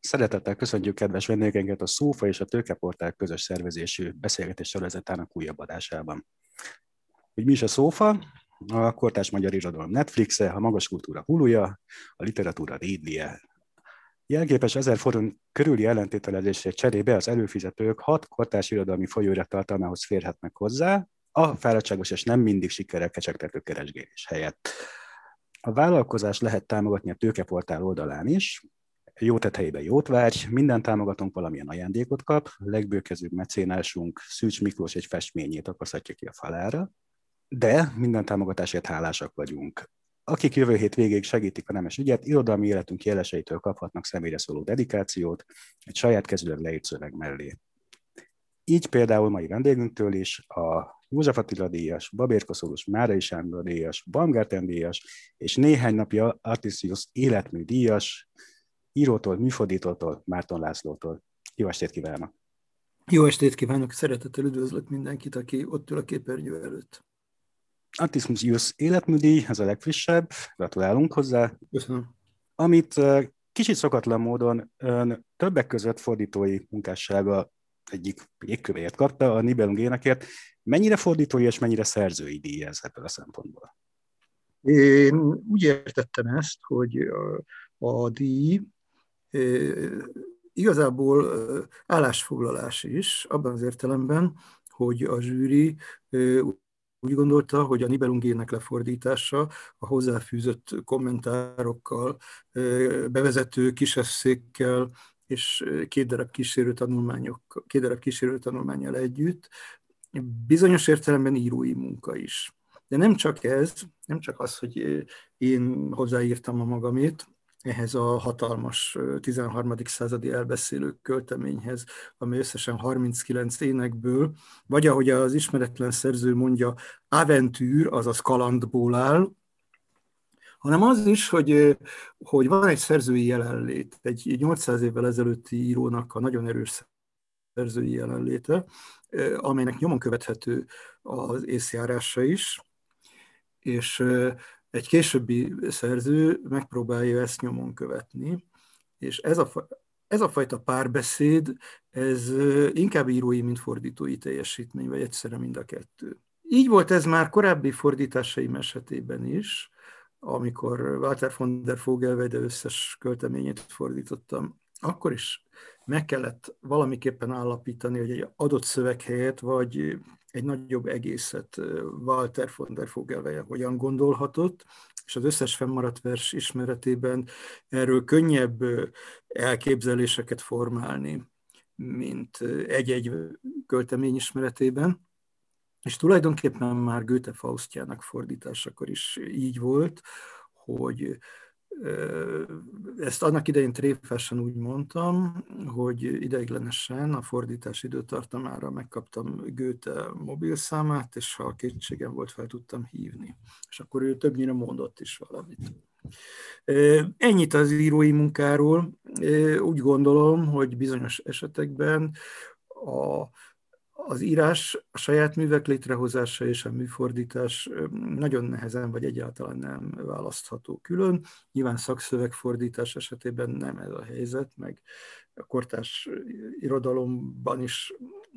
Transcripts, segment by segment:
Szeretettel köszöntjük kedves vendégeinket a Szófa és a Tőkeportál közös szervezésű beszélgetés sorozatának újabb adásában. Hogy mi is a Szófa? A kortás magyar irodalom Netflixe, a magas kultúra huluja, a literatúra rédlie. Jelképes ezer forint körüli ellentételezésre cserébe az előfizetők hat kortás irodalmi folyóirat tartalmához férhetnek hozzá, a fáradtságos és nem mindig sikerrel kecsegtető keresgélés helyett. A vállalkozás lehet támogatni a tőkeportál oldalán is, jó helyében jót várj, minden támogatónk valamilyen ajándékot kap, legbőkezőbb mecénásunk Szűcs Miklós egy festményét akaszhatja ki a falára, de minden támogatásért hálásak vagyunk. Akik jövő hét végéig segítik a nemes ügyet, irodalmi életünk jeleseitől kaphatnak személyre szóló dedikációt egy saját kezűleg leírt szöveg mellé. Így például mai vendégünktől is a József Attila díjas, Babér Koszorús, Márai Sándor díjas, Baumgarten díjas, és néhány napja Artisius életmű díjas, írótól, műfordítótól, Márton Lászlótól. Jó estét kívánok! Jó estét kívánok! Szeretettel üdvözlök mindenkit, aki ott ül a képernyő előtt. Artismus életműdíj, ez a legfrissebb, gratulálunk hozzá. Köszönöm. Amit kicsit szokatlan módon ön többek között fordítói munkássága egyik jégkövéért kapta, a Nibelungénekért. Mennyire fordítói és mennyire szerzői díj ez ebből a szempontból? Én úgy értettem ezt, hogy a, a díj igazából állásfoglalás is, abban az értelemben, hogy a zsűri úgy gondolta, hogy a Nibelungének lefordítása a hozzáfűzött kommentárokkal, bevezető kisesszékkel és két darab kísérő tanulmányok, két darab kísérő tanulmányjal együtt bizonyos értelemben írói munka is. De nem csak ez, nem csak az, hogy én hozzáírtam a magamét, ehhez a hatalmas 13. századi elbeszélők költeményhez, ami összesen 39 énekből, vagy ahogy az ismeretlen szerző mondja, aventűr, azaz kalandból áll, hanem az is, hogy, hogy van egy szerzői jelenlét, egy 800 évvel ezelőtti írónak a nagyon erős szerzői jelenléte, amelynek nyomon követhető az észjárása is, és egy későbbi szerző megpróbálja ezt nyomon követni, és ez a, ez a fajta párbeszéd, ez inkább írói, mint fordítói teljesítmény, vagy egyszerre mind a kettő. Így volt ez már korábbi fordításaim esetében is, amikor Walter von der Vogelweide összes költeményét fordítottam, akkor is meg kellett valamiképpen állapítani, hogy egy adott szöveg helyett, vagy egy nagyobb egészet Walter von der Vogelweide hogyan gondolhatott, és az összes fennmaradt vers ismeretében erről könnyebb elképzeléseket formálni, mint egy-egy költemény ismeretében. És tulajdonképpen már Goethe Faustjának fordításakor is így volt, hogy ezt annak idején tréfásan úgy mondtam, hogy ideiglenesen a fordítás időtartamára megkaptam Goethe mobilszámát, és ha kétségem volt, fel tudtam hívni. És akkor ő többnyire mondott is valamit. Ennyit az írói munkáról. Úgy gondolom, hogy bizonyos esetekben a az írás, a saját művek létrehozása és a műfordítás nagyon nehezen vagy egyáltalán nem választható külön. Nyilván szakszövegfordítás esetében nem ez a helyzet, meg a kortás irodalomban is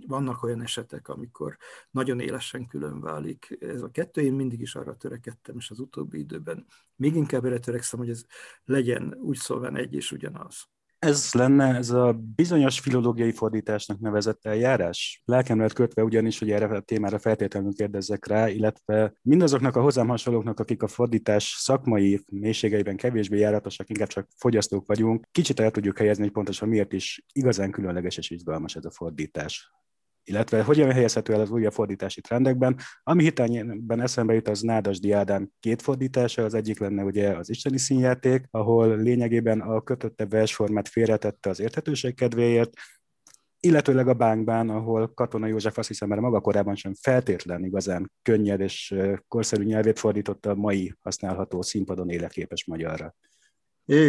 vannak olyan esetek, amikor nagyon élesen külön válik ez a kettő. Én mindig is arra törekedtem, és az utóbbi időben még inkább erre törekszem, hogy ez legyen úgy szólván egy és ugyanaz ez lenne ez a bizonyos filológiai fordításnak nevezett eljárás? Lelkem lehet kötve ugyanis, hogy erre a témára feltétlenül kérdezzek rá, illetve mindazoknak a hozzám hasonlóknak, akik a fordítás szakmai mélységeiben kevésbé járatosak, inkább csak fogyasztók vagyunk, kicsit el tudjuk helyezni, hogy pontosan miért is igazán különleges és izgalmas ez a fordítás illetve hogyan helyezhető el az újabb fordítási trendekben. Ami hitányban eszembe jut, az Nádas Diádán két fordítása, az egyik lenne ugye az isteni színjáték, ahol lényegében a kötötte versformát félretette az érthetőség kedvéért, illetőleg a bánkban, ahol Katona József azt hiszem, mert maga korában sem feltétlen igazán könnyed és korszerű nyelvét fordította a mai használható színpadon éleképes magyarra.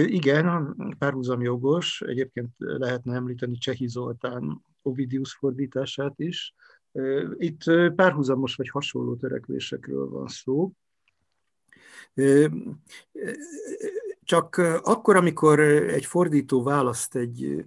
Igen, párhuzam jogos. Egyébként lehetne említeni Csehi Zoltán Ovidius fordítását is. Itt párhuzamos vagy hasonló törekvésekről van szó. Csak akkor, amikor egy fordító választ egy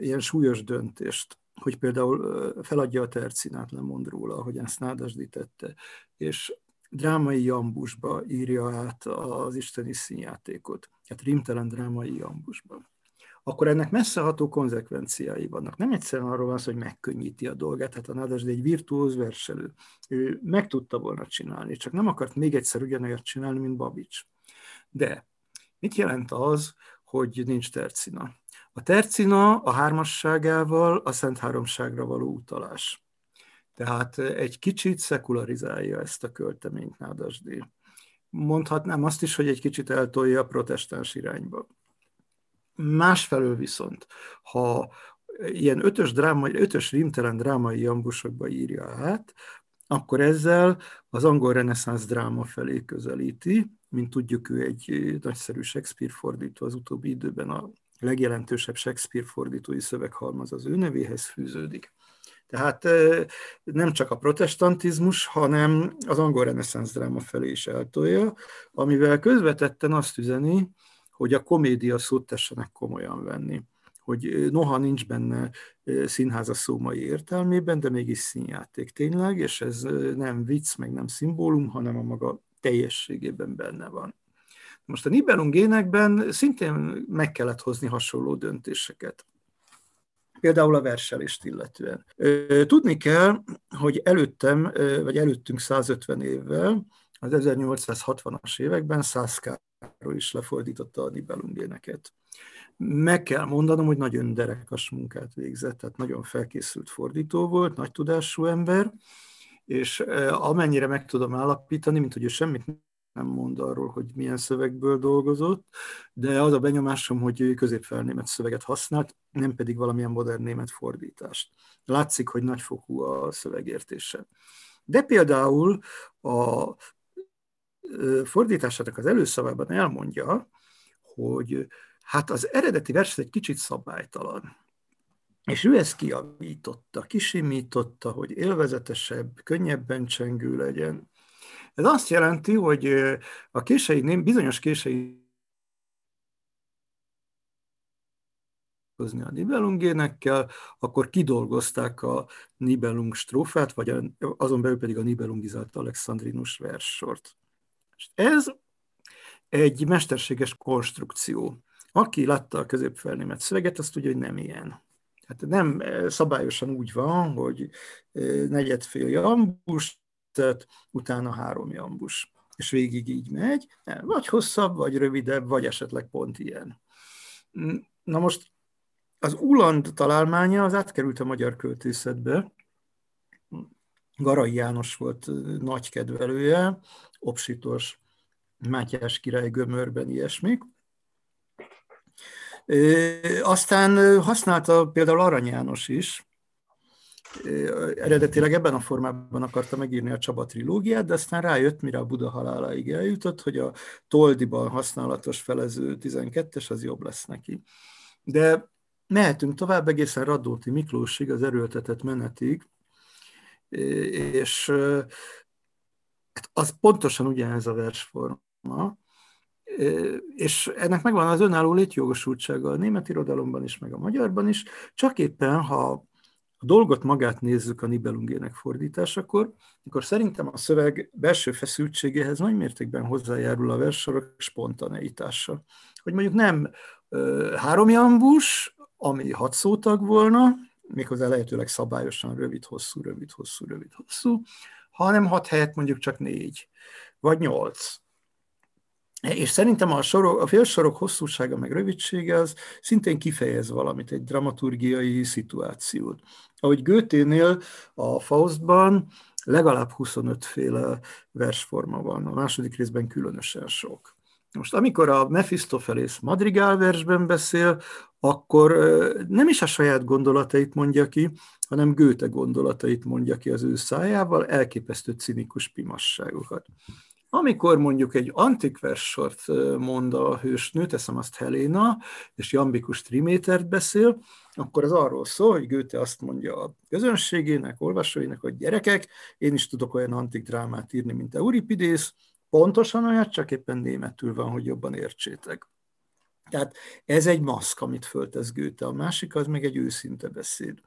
ilyen súlyos döntést, hogy például feladja a tercinát, lemond róla, ahogy ezt Nádasdi tette, és drámai jambusba írja át az isteni színjátékot, tehát rimtelen drámai jambusba akkor ennek messzeható konzekvenciái vannak. Nem egyszerűen arról van szó, hogy megkönnyíti a dolgát, hát a Nádas egy virtuóz verselő. Ő meg tudta volna csinálni, csak nem akart még egyszer ugyanolyan csinálni, mint Babics. De mit jelent az, hogy nincs tercina? A tercina a hármasságával a Szent Háromságra való utalás. Tehát egy kicsit szekularizálja ezt a költeményt Nádasdi. Mondhatnám azt is, hogy egy kicsit eltolja a protestáns irányba. Másfelől viszont, ha ilyen ötös, drámai, ötös rimtelen drámai jambusokba írja át, akkor ezzel az angol reneszánsz dráma felé közelíti, mint tudjuk, ő egy nagyszerű Shakespeare fordító, az utóbbi időben a legjelentősebb Shakespeare fordítói szöveghalmaz az ő nevéhez fűződik. Tehát nem csak a protestantizmus, hanem az angol reneszánsz dráma felé is eltolja, amivel közvetetten azt üzeni, hogy a komédia szót tessenek komolyan venni. Hogy noha nincs benne színház a szómai értelmében, de mégis színjáték tényleg, és ez nem vicc, meg nem szimbólum, hanem a maga teljességében benne van. Most a Nibelungénekben szintén meg kellett hozni hasonló döntéseket. Például a verselést illetően. Tudni kell, hogy előttem, vagy előttünk 150 évvel, az 1860-as években Szászkár Károly is lefordította a Nibelungéneket. Meg kell mondanom, hogy nagyon derekas munkát végzett, tehát nagyon felkészült fordító volt, nagy tudású ember, és amennyire meg tudom állapítani, mint hogy ő semmit nem mond arról, hogy milyen szövegből dolgozott, de az a benyomásom, hogy ő középfelnémet szöveget használt, nem pedig valamilyen modern német fordítást. Látszik, hogy nagyfokú a szövegértése. De például a fordításának az előszavában elmondja, hogy hát az eredeti vers egy kicsit szabálytalan. És ő ezt kiavította, kisimította, hogy élvezetesebb, könnyebben csengő legyen. Ez azt jelenti, hogy a kései, bizonyos kései a Nibelungénekkel, akkor kidolgozták a Nibelung strófát, vagy azon belül pedig a Nibelungizált Alexandrinus verssort. Ez egy mesterséges konstrukció. Aki látta a középfelnémet szöveget, azt tudja, hogy nem ilyen. Hát nem eh, szabályosan úgy van, hogy eh, negyedfél jambus, tehát utána három jambus. És végig így megy, vagy hosszabb, vagy rövidebb, vagy esetleg pont ilyen. Na most az Uland találmánya az átkerült a magyar költészetbe. Garai János volt nagy kedvelője, Opsitos, Mátyás király gömörben ilyesmik. Aztán használta például Arany János is, eredetileg ebben a formában akarta megírni a Csaba trilógiát, de aztán rájött, mire a Buda haláláig eljutott, hogy a Toldiban használatos felező 12-es az jobb lesz neki. De mehetünk tovább egészen Radóti Miklósig, az erőltetett menetig, és Hát az pontosan ugyanez a versforma, és ennek megvan az önálló létjogosultsága a német irodalomban is, meg a magyarban is, csak éppen, ha a dolgot magát nézzük a Nibelungének fordításakor, akkor szerintem a szöveg belső feszültségéhez nagy mértékben hozzájárul a versorok spontaneitása. Hogy mondjuk nem háromjambus, ami hat szótag volna, méghozzá lehetőleg szabályosan rövid, hosszú, rövid, hosszú, rövid, hosszú, hanem hat helyett mondjuk csak négy, vagy nyolc. És szerintem a, sorok, a félsorok hosszúsága meg rövidsége az szintén kifejez valamit, egy dramaturgiai szituációt. Ahogy Goethe-nél a Faustban legalább 25 féle versforma van, a második részben különösen sok. Most amikor a Mephistopheles madrigál versben beszél, akkor nem is a saját gondolatait mondja ki, hanem Goethe gondolatait mondja ki az ő szájával, elképesztő cinikus pimasságokat. Amikor mondjuk egy antik verssort mond a hősnő, teszem azt Helena, és jambikus trimétert beszél, akkor az arról szól, hogy Goethe azt mondja a közönségének, olvasóinak, hogy gyerekek, én is tudok olyan antik drámát írni, mint Euripides, pontosan olyat, csak éppen németül van, hogy jobban értsétek. Tehát ez egy maszk, amit föltesz Goethe, a másik az meg egy őszinte beszéd.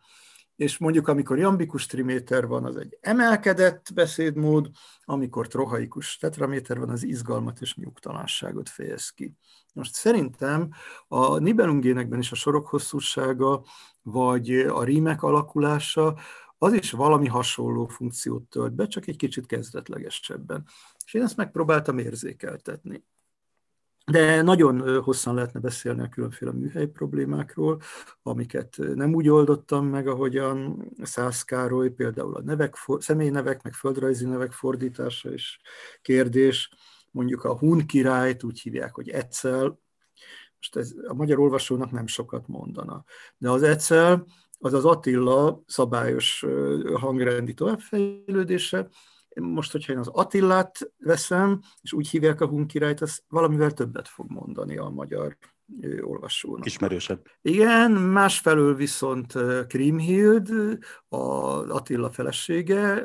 És mondjuk, amikor jambikus triméter van, az egy emelkedett beszédmód, amikor trohaikus tetraméter van, az izgalmat és nyugtalanságot fejez ki. Most szerintem a Nibelungénekben is a sorok hosszúsága, vagy a rímek alakulása, az is valami hasonló funkciót tölt be, csak egy kicsit kezdetlegesebben. És én ezt megpróbáltam érzékeltetni. De nagyon hosszan lehetne beszélni a különféle műhely problémákról, amiket nem úgy oldottam meg, ahogyan Szász Károly, például a nevek, személynevek, meg földrajzi nevek fordítása és kérdés. Mondjuk a Hun királyt úgy hívják, hogy Etzel. Most ez a magyar olvasónak nem sokat mondana. De az Etzel az az Attila szabályos hangrendi továbbfejlődése, most, hogyha én az Attillát veszem, és úgy hívják a Hun királyt, az valamivel többet fog mondani a magyar olvasónak. Ismerősebb. Igen, másfelől viszont Krimhild, a Attila felesége,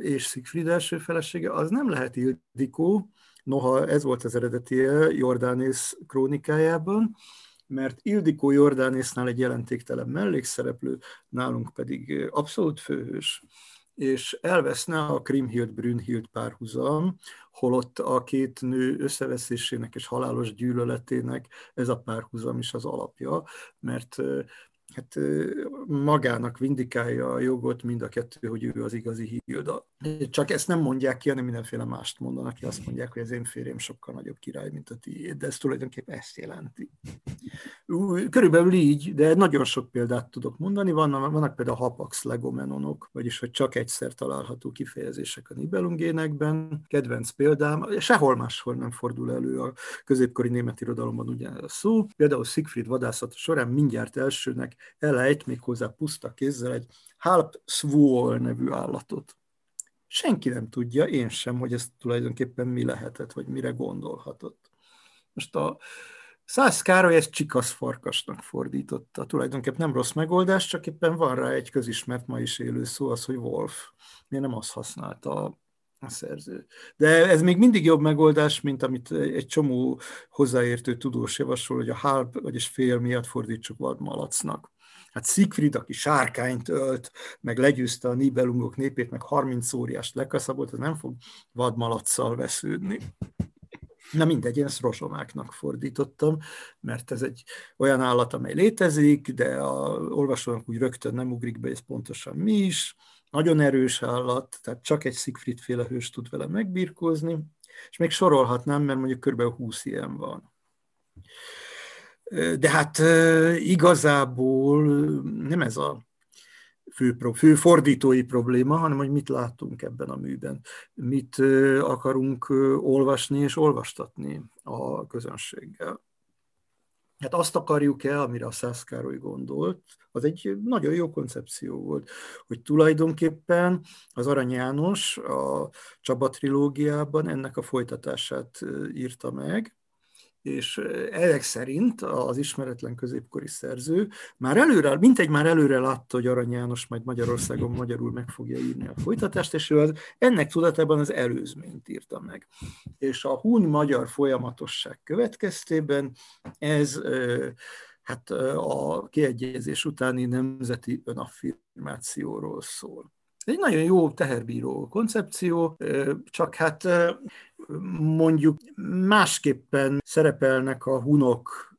és Siegfried első felesége, az nem lehet Ildikó, noha ez volt az eredetie Jordánész krónikájában, mert Ildikó Jordánésznál egy jelentéktelen mellékszereplő, nálunk pedig abszolút főhős és elveszne a Krimhild-Brünnhild párhuzam, holott a két nő összeveszésének és halálos gyűlöletének ez a párhuzam is az alapja, mert hát magának vindikálja a jogot mind a kettő, hogy ő az igazi Hilda. Csak ezt nem mondják ki, hanem mindenféle mást mondanak ki. Azt mondják, hogy az én férjem sokkal nagyobb király, mint a tiéd, de ez tulajdonképpen ezt jelenti. Körülbelül így, de nagyon sok példát tudok mondani. Vannak, vannak például hapax legomenonok, vagyis hogy csak egyszer található kifejezések a Nibelungénekben. Kedvenc példám, sehol máshol nem fordul elő a középkori német irodalomban ugyanez a szó. Például Siegfried vadászat során mindjárt elsőnek elejt méghozzá puszta kézzel egy Halp Svol nevű állatot. Senki nem tudja, én sem, hogy ez tulajdonképpen mi lehetett, vagy mire gondolhatott. Most a Szász Károly ezt csikasz farkasnak fordította. Tulajdonképpen nem rossz megoldás, csak éppen van rá egy közismert ma is élő szó, az, hogy Wolf. Miért nem azt használta a, szerző? De ez még mindig jobb megoldás, mint amit egy csomó hozzáértő tudós javasol, hogy a halp, vagyis fél miatt fordítsuk vadmalacnak. Hát Siegfried, aki sárkányt ölt, meg legyőzte a Nibelungok népét, meg 30 óriást lekaszabolt, az nem fog vadmalacsal vesződni. Na mindegy, én ezt rozsomáknak fordítottam, mert ez egy olyan állat, amely létezik, de a olvasónak úgy rögtön nem ugrik be, ez pontosan mi is. Nagyon erős állat, tehát csak egy Siegfried féle hős tud vele megbirkózni, és még sorolhatnám, mert mondjuk kb. 20 ilyen van. De hát igazából nem ez a fő, fő fordítói probléma, hanem hogy mit látunk ebben a műben. Mit akarunk olvasni és olvastatni a közönséggel. Hát azt akarjuk-e, amire a Szász Károly gondolt, az egy nagyon jó koncepció volt, hogy tulajdonképpen az Arany János a Csaba trilógiában ennek a folytatását írta meg, és ezek szerint az ismeretlen középkori szerző már előre, mintegy már előre látta, hogy Arany János majd Magyarországon magyarul meg fogja írni a folytatást, és ő az, ennek tudatában az előzményt írta meg. És a hun-magyar folyamatosság következtében ez hát a kiegyezés utáni nemzeti önaffirmációról szól. Egy nagyon jó teherbíró koncepció, csak hát mondjuk másképpen szerepelnek a hunok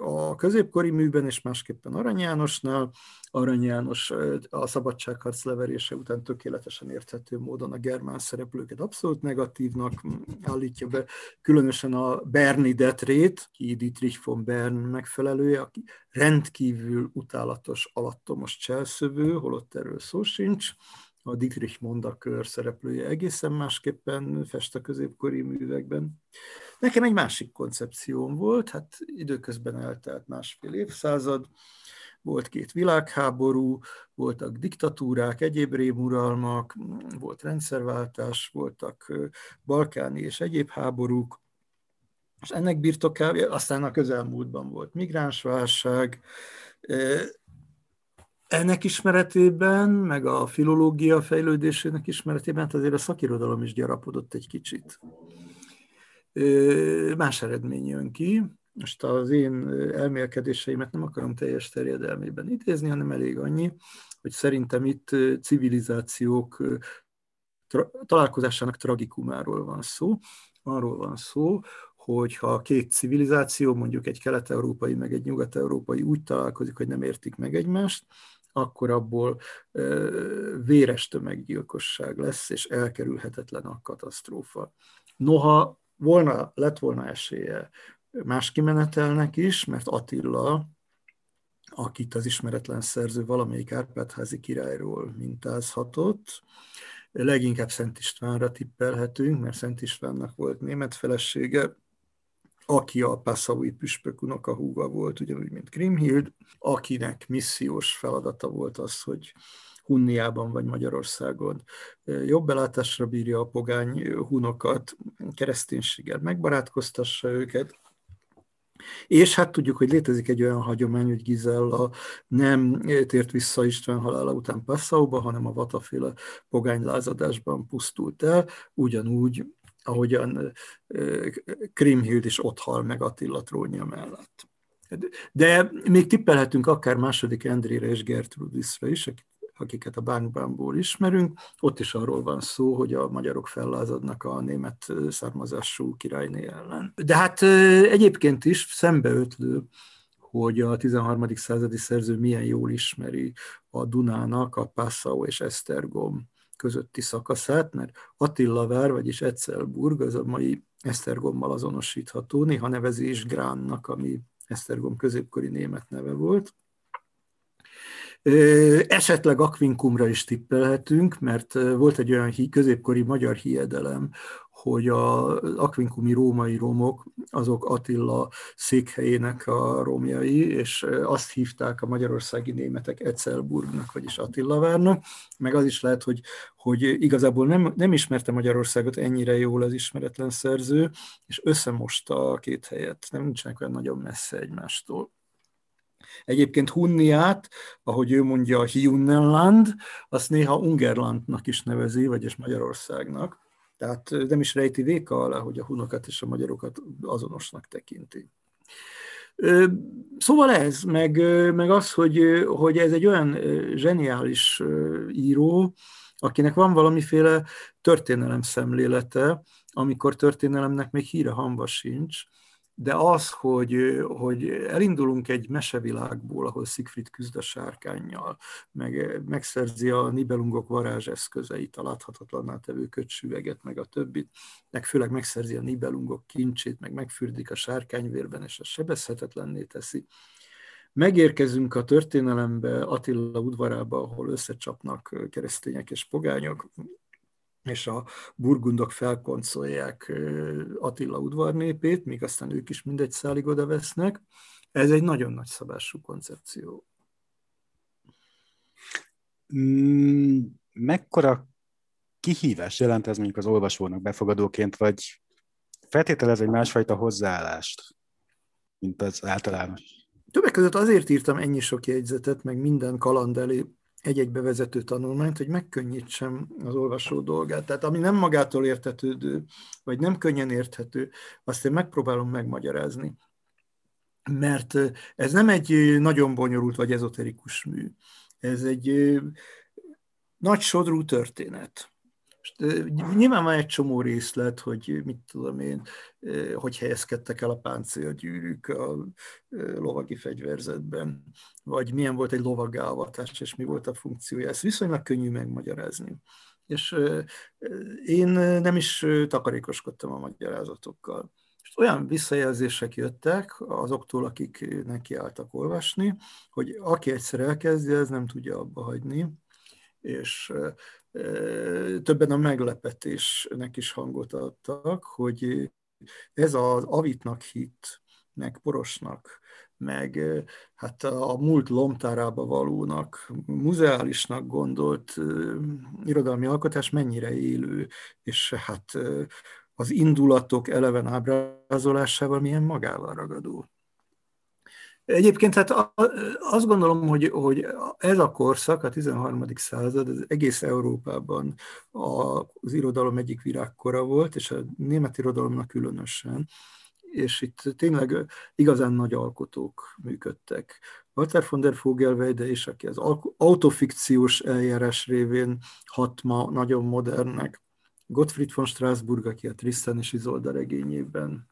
a középkori műben, és másképpen Arany Jánosnál. Arany János a szabadságharc leverése után tökéletesen érthető módon a germán szereplőket abszolút negatívnak állítja be, különösen a Berni Detrét, ki Dietrich von Bern megfelelője, aki rendkívül utálatos, alattomos cselszövő, holott erről szó sincs, a Dietrich Mondakör szereplője. Egészen másképpen fest a középkori művekben. Nekem egy másik koncepcióm volt, hát időközben eltelt másfél évszázad, volt két világháború, voltak diktatúrák, egyéb rémuralmak, volt rendszerváltás, voltak balkáni és egyéb háborúk, és ennek birtokában, aztán a közelmúltban volt migránsválság, ennek ismeretében, meg a filológia fejlődésének ismeretében, hát azért a szakirodalom is gyarapodott egy kicsit. Más eredmény jön ki. Most az én elmélkedéseimet nem akarom teljes terjedelmében idézni, hanem elég annyi, hogy szerintem itt civilizációk találkozásának tragikumáról van szó. Arról van szó, hogyha két civilizáció, mondjuk egy kelet-európai, meg egy nyugat-európai úgy találkozik, hogy nem értik meg egymást, akkor abból véres tömeggyilkosság lesz, és elkerülhetetlen a katasztrófa. Noha volna, lett volna esélye más kimenetelnek is, mert Attila, akit az ismeretlen szerző valamelyik Árpádházi királyról mintázhatott, leginkább Szent Istvánra tippelhetünk, mert Szent Istvánnak volt német felesége, aki a Passaui püspök unokahúga volt, ugyanúgy, mint Grimhild, akinek missziós feladata volt az, hogy Hunniában vagy Magyarországon jobb belátásra bírja a pogány hunokat, kereszténységgel megbarátkoztassa őket, és hát tudjuk, hogy létezik egy olyan hagyomány, hogy Gizella nem tért vissza István halála után Passauba, hanem a vataféle pogány lázadásban pusztult el, ugyanúgy ahogyan Krimhild is ott hal meg Attila trónja mellett. De még tippelhetünk akár második Endrére és Gertrudisra is, akiket a bánkbámból ismerünk. Ott is arról van szó, hogy a magyarok fellázadnak a német származású királyné ellen. De hát egyébként is szembeötlő, hogy a 13. századi szerző milyen jól ismeri a Dunának a Passau és Esztergom közötti szakaszát, mert Attila vár, vagyis Etzelburg, az a mai Esztergommal azonosítható, néha nevezi is Gránnak, ami Esztergom középkori német neve volt. Esetleg Akvinkumra is tippelhetünk, mert volt egy olyan középkori magyar hiedelem, hogy az akvinkumi római romok, azok Attila székhelyének a romjai, és azt hívták a magyarországi németek Etzelburgnak, vagyis Attilavárnak, meg az is lehet, hogy, hogy igazából nem, nem ismerte Magyarországot ennyire jól az ismeretlen szerző, és összemosta a két helyet, nem nincsenek olyan nagyon messze egymástól. Egyébként Hunniát, ahogy ő mondja, Hiunnenland, azt néha Ungerlandnak is nevezi, vagyis Magyarországnak. Tehát nem is rejti véka alá, hogy a hunokat és a magyarokat azonosnak tekinti. Szóval ez, meg, meg az, hogy, hogy ez egy olyan zseniális író, akinek van valamiféle történelem szemlélete, amikor történelemnek még híre hamba sincs, de az, hogy, hogy elindulunk egy mesevilágból, ahol Siegfried küzd a sárkányjal, meg megszerzi a nibelungok varázseszközeit, a láthatatlanná tevő kötsüveget, meg a többit, meg főleg megszerzi a nibelungok kincsét, meg megfürdik a sárkányvérben, és a sebezhetetlenné teszi. Megérkezünk a történelembe, Attila udvarába, ahol összecsapnak keresztények és pogányok, és a burgundok felkoncolják Attila udvarnépét, míg aztán ők is mindegy szálig oda vesznek. Ez egy nagyon nagy szabású koncepció. Mm, mekkora kihívás jelent ez mondjuk az olvasónak befogadóként, vagy feltételez egy másfajta hozzáállást, mint az általános? Többek között azért írtam ennyi sok jegyzetet, meg minden kaland elé egy-egy bevezető tanulmányt, hogy megkönnyítsem az olvasó dolgát. Tehát ami nem magától értetődő, vagy nem könnyen érthető, azt én megpróbálom megmagyarázni. Mert ez nem egy nagyon bonyolult vagy ezoterikus mű. Ez egy nagy sodrú történet. Nyilván van egy csomó részlet, hogy mit tudom én, hogy helyezkedtek el a páncélgyűrűk a lovagi fegyverzetben, vagy milyen volt egy lovagávatás, és mi volt a funkciója. Ezt viszonylag könnyű megmagyarázni. És én nem is takarékoskodtam a magyarázatokkal. És olyan visszajelzések jöttek azoktól, akik nekiálltak olvasni, hogy aki egyszer elkezdi, ez nem tudja abba hagyni, és többen a meglepetésnek is hangot adtak, hogy ez az avitnak hit, meg porosnak, meg hát a múlt lomtárába valónak, muzeálisnak gondolt irodalmi alkotás mennyire élő, és hát az indulatok eleven ábrázolásával milyen magával ragadó. Egyébként hát azt gondolom, hogy, hogy ez a korszak, a 13. század, az egész Európában az irodalom egyik virágkora volt, és a német irodalomnak különösen, és itt tényleg igazán nagy alkotók működtek. Walter von der Vogelweide is, aki az autofikciós eljárás révén hat ma nagyon modernnek, Gottfried von Strasbourg, aki a Tristan és Isolda regényében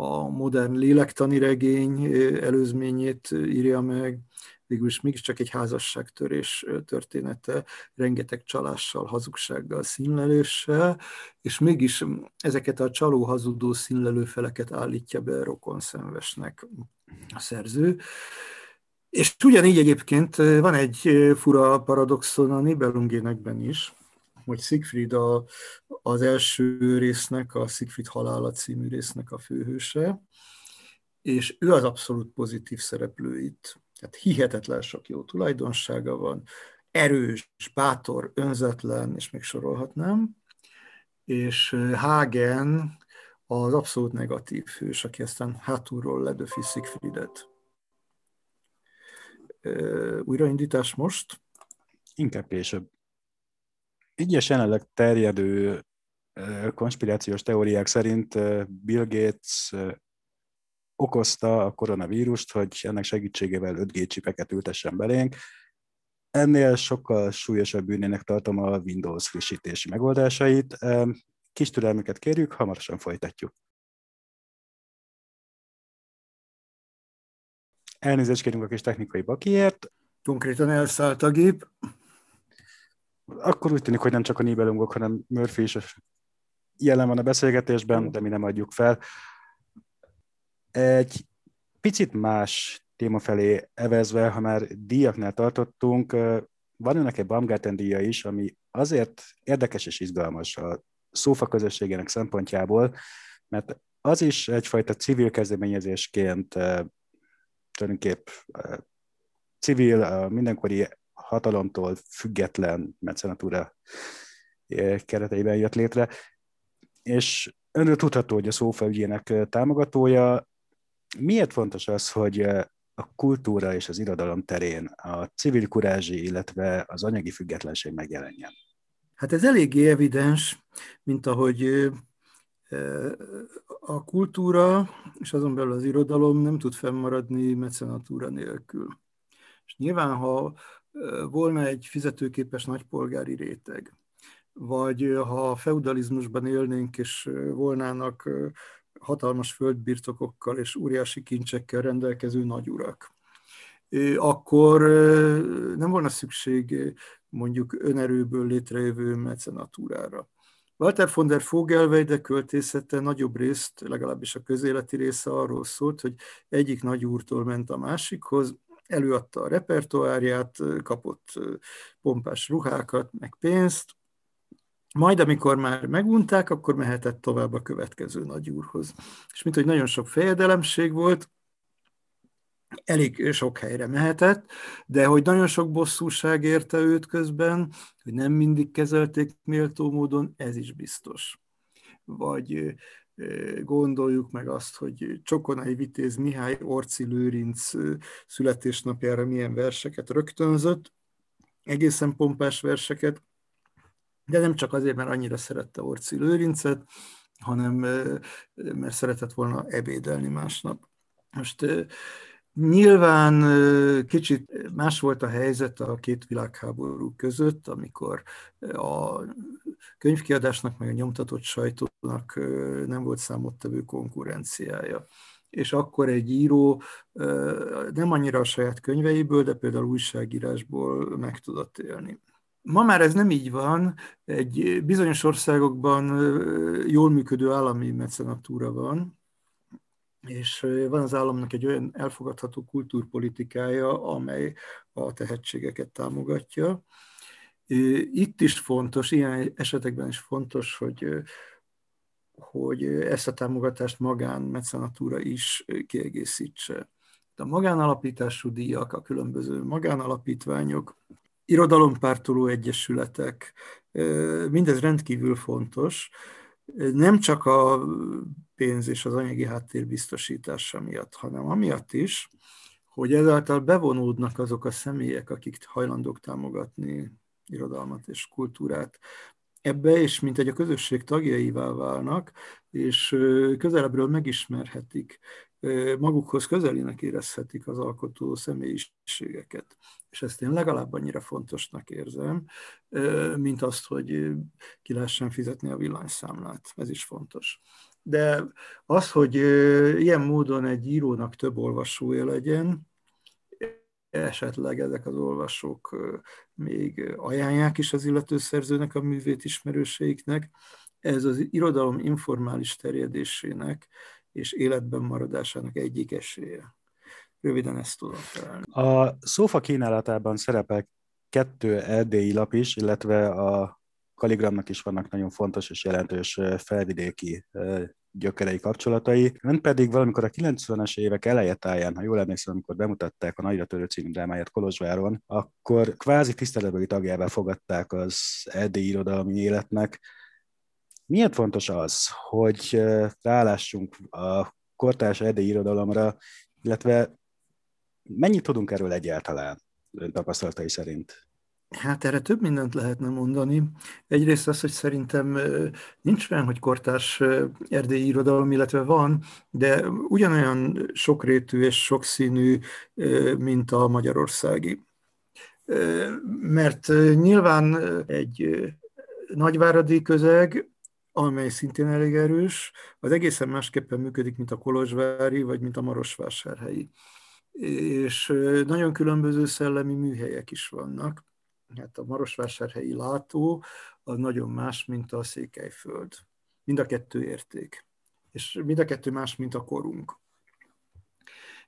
a modern lélektani regény előzményét írja meg, végülis mégiscsak egy házasságtörés története, rengeteg csalással, hazugsággal, színleléssel, és mégis ezeket a csaló-hazudó színlelő feleket állítja be rokonszenvesnek a szerző. És ugyanígy egyébként van egy fura paradoxon a Nibelungénekben is, hogy Siegfried a, az első résznek, a Siegfried halála című résznek a főhőse, és ő az abszolút pozitív szereplő itt. Tehát hihetetlen sok jó tulajdonsága van, erős, bátor, önzetlen, és még sorolhatnám. És Hagen az abszolút negatív hős, aki aztán hátulról ledöfi Siegfriedet. Újraindítás most? Inkább később egyes jelenleg terjedő konspirációs teóriák szerint Bill Gates okozta a koronavírust, hogy ennek segítségével 5G csipeket ültessen belénk. Ennél sokkal súlyosabb bűnének tartom a Windows frissítési megoldásait. Kis türelmüket kérjük, hamarosan folytatjuk. Elnézést kérünk a kis technikai bakiért. Konkrétan elszállt a gép akkor úgy tűnik, hogy nem csak a Nibelungok, hanem Murphy is jelen van a beszélgetésben, de mi nem adjuk fel. Egy picit más téma felé evezve, ha már díjaknál tartottunk, van önnek egy Baumgarten díja is, ami azért érdekes és izgalmas a szófa közösségének szempontjából, mert az is egyfajta civil kezdeményezésként tulajdonképp civil, a mindenkori hatalomtól független mecenatúra eh, kereteiben jött létre, és önről tudható, hogy a szófa ügyének eh, támogatója. Miért fontos az, hogy eh, a kultúra és az irodalom terén a civil kurázsi, illetve az anyagi függetlenség megjelenjen? Hát ez eléggé evidens, mint ahogy a kultúra és azon belül az irodalom nem tud fennmaradni mecenatúra nélkül. És nyilván, ha volna egy fizetőképes nagypolgári réteg, vagy ha feudalizmusban élnénk, és volnának hatalmas földbirtokokkal és óriási kincsekkel rendelkező nagyurak, akkor nem volna szükség mondjuk önerőből létrejövő mecenatúrára. Walter von der Vogelweide költészete nagyobb részt, legalábbis a közéleti része arról szólt, hogy egyik nagyúrtól ment a másikhoz, előadta a repertoárját, kapott pompás ruhákat, meg pénzt, majd amikor már megunták, akkor mehetett tovább a következő nagyúrhoz. És mint hogy nagyon sok fejedelemség volt, elég sok helyre mehetett, de hogy nagyon sok bosszúság érte őt közben, hogy nem mindig kezelték méltó módon, ez is biztos. Vagy gondoljuk meg azt, hogy Csokonai Vitéz Mihály Orci Lőrinc születésnapjára milyen verseket rögtönzött, egészen pompás verseket, de nem csak azért, mert annyira szerette Orci Lőrincet, hanem mert szeretett volna ebédelni másnap. Most Nyilván kicsit más volt a helyzet a két világháború között, amikor a könyvkiadásnak, meg a nyomtatott sajtónak nem volt számottevő konkurenciája. És akkor egy író nem annyira a saját könyveiből, de például újságírásból meg tudott élni. Ma már ez nem így van, egy bizonyos országokban jól működő állami mecenatúra van, és van az államnak egy olyan elfogadható kultúrpolitikája, amely a tehetségeket támogatja. Itt is fontos, ilyen esetekben is fontos, hogy, hogy ezt a támogatást magán mecenatúra is kiegészítse. A magánalapítású díjak, a különböző magánalapítványok, irodalompártoló egyesületek, mindez rendkívül fontos, nem csak a pénz és az anyagi háttér biztosítása miatt, hanem amiatt is, hogy ezáltal bevonódnak azok a személyek, akik hajlandók támogatni irodalmat és kultúrát ebbe, és mint egy a közösség tagjaivá válnak, és közelebbről megismerhetik, magukhoz közelinek érezhetik az alkotó személyiségeket. És ezt én legalább annyira fontosnak érzem, mint azt, hogy ki lehessen fizetni a villanyszámlát. Ez is fontos. De az, hogy ilyen módon egy írónak több olvasója legyen, esetleg ezek az olvasók még ajánlják is az illető szerzőnek a művét ismerőseiknek, ez az irodalom informális terjedésének és életben maradásának egyik esélye. Röviden ezt tudom felelni. A szófa kínálatában szerepel kettő erdélyi lap is, illetve a Kaligramnak is vannak nagyon fontos és jelentős felvidéki gyökerei kapcsolatai. Ön pedig valamikor a 90-es évek eleje táján, ha jól emlékszem, amikor bemutatták a Nagyra Törő című drámáját Kolozsváron, akkor kvázi tiszteletbeli tagjává fogadták az erdélyi irodalmi életnek. Miért fontos az, hogy rálássunk a kortárs erdélyi irodalomra, illetve mennyit tudunk erről egyáltalán ön tapasztalatai szerint? Hát erre több mindent lehetne mondani. Egyrészt az, hogy szerintem nincs olyan, hogy kortárs erdélyi irodalom, illetve van, de ugyanolyan sokrétű és sokszínű, mint a magyarországi. Mert nyilván egy nagyváradi közeg, amely szintén elég erős, az egészen másképpen működik, mint a kolozsvári, vagy mint a marosvásárhelyi. És nagyon különböző szellemi műhelyek is vannak hát a Marosvásárhelyi látó az nagyon más, mint a Székelyföld. Mind a kettő érték. És mind a kettő más, mint a korunk.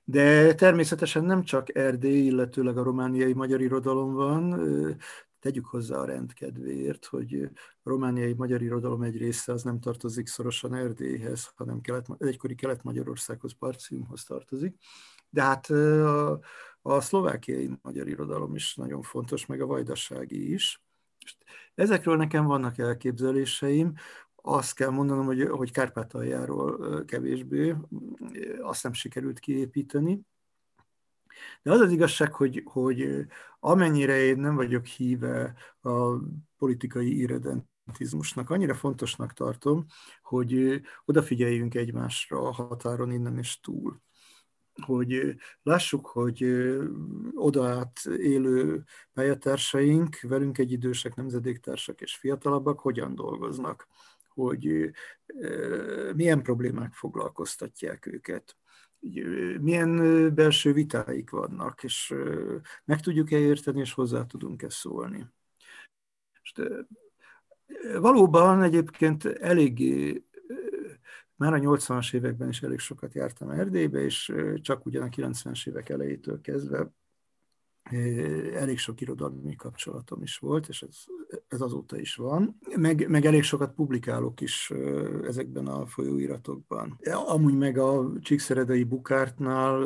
De természetesen nem csak Erdély, illetőleg a romániai magyar irodalom van, tegyük hozzá a rendkedvéért, hogy a romániai magyar irodalom egy része az nem tartozik szorosan Erdélyhez, hanem kelet, egykori Kelet-Magyarországhoz, Parciumhoz tartozik. De hát a, a szlovákiai magyar irodalom is nagyon fontos, meg a vajdasági is. Ezekről nekem vannak elképzeléseim, azt kell mondanom, hogy, hogy Kárpátaljáról kevésbé, azt nem sikerült kiépíteni. De az az igazság, hogy, hogy amennyire én nem vagyok híve a politikai irredentizmusnak, annyira fontosnak tartom, hogy odafigyeljünk egymásra a határon innen és túl hogy lássuk, hogy odaát élő pályatársaink, velünk egy idősek, nemzedéktársak és fiatalabbak hogyan dolgoznak, hogy milyen problémák foglalkoztatják őket, milyen belső vitáik vannak, és meg tudjuk-e érteni, és hozzá tudunk-e szólni. Most, valóban egyébként eléggé már a 80-as években is elég sokat jártam Erdélybe, és csak ugyan a 90-es évek elejétől kezdve elég sok irodalmi kapcsolatom is volt, és ez, ez azóta is van. Meg, meg elég sokat publikálok is ezekben a folyóiratokban. Amúgy meg a Csíkszeredei Bukártnál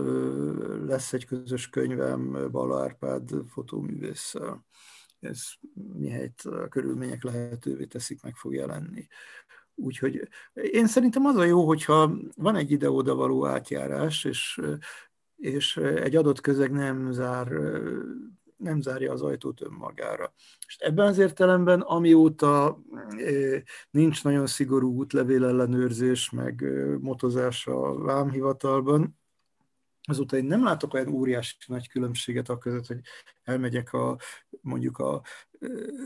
lesz egy közös könyvem Bala Árpád fotóművésszel. Ez mihelyt a körülmények lehetővé teszik, meg fog jelenni. Úgyhogy én szerintem az a jó, hogyha van egy ide-oda való átjárás, és, és egy adott közeg nem zár nem zárja az ajtót önmagára. És ebben az értelemben, amióta nincs nagyon szigorú útlevél ellenőrzés, meg motozás a vámhivatalban, azóta én nem látok olyan óriási nagy különbséget a között, hogy elmegyek a, mondjuk a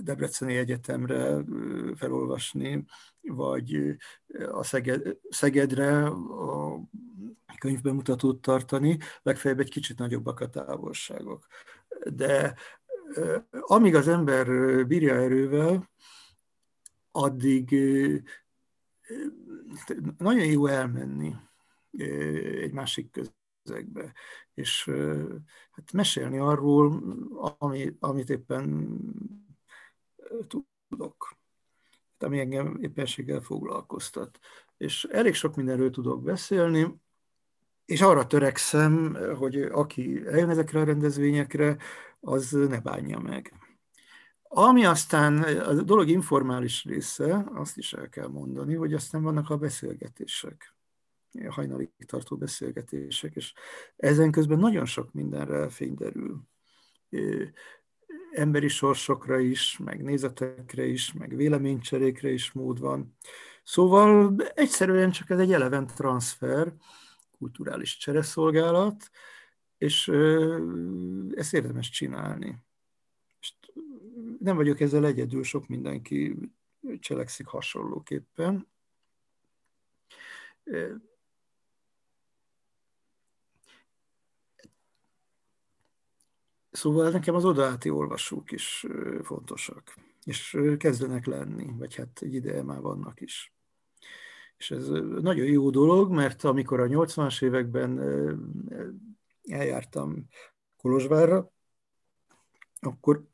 Debreceni Egyetemre felolvasni, vagy a Szeged, Szegedre a könyvbemutatót tartani, legfeljebb egy kicsit nagyobbak a távolságok. De amíg az ember bírja erővel, addig nagyon jó elmenni egy másik közegbe, és hát mesélni arról, ami, amit éppen tudok ami engem éppenséggel foglalkoztat. És elég sok mindenről tudok beszélni, és arra törekszem, hogy aki eljön ezekre a rendezvényekre, az ne bánja meg. Ami aztán a dolog informális része, azt is el kell mondani, hogy aztán vannak a beszélgetések. Hajnalig tartó beszélgetések, és ezen közben nagyon sok mindenre fény derül. Emberi sorsokra is, meg nézetekre is, meg véleménycserékre is mód van. Szóval egyszerűen csak ez egy eleven transfer, kulturális csereszolgálat, és ezt érdemes csinálni. És nem vagyok ezzel egyedül, sok mindenki cselekszik hasonlóképpen. Szóval nekem az odaáti olvasók is fontosak, és kezdenek lenni, vagy hát egy ideje már vannak is. És ez nagyon jó dolog, mert amikor a 80-as években eljártam Kolozsvárra, akkor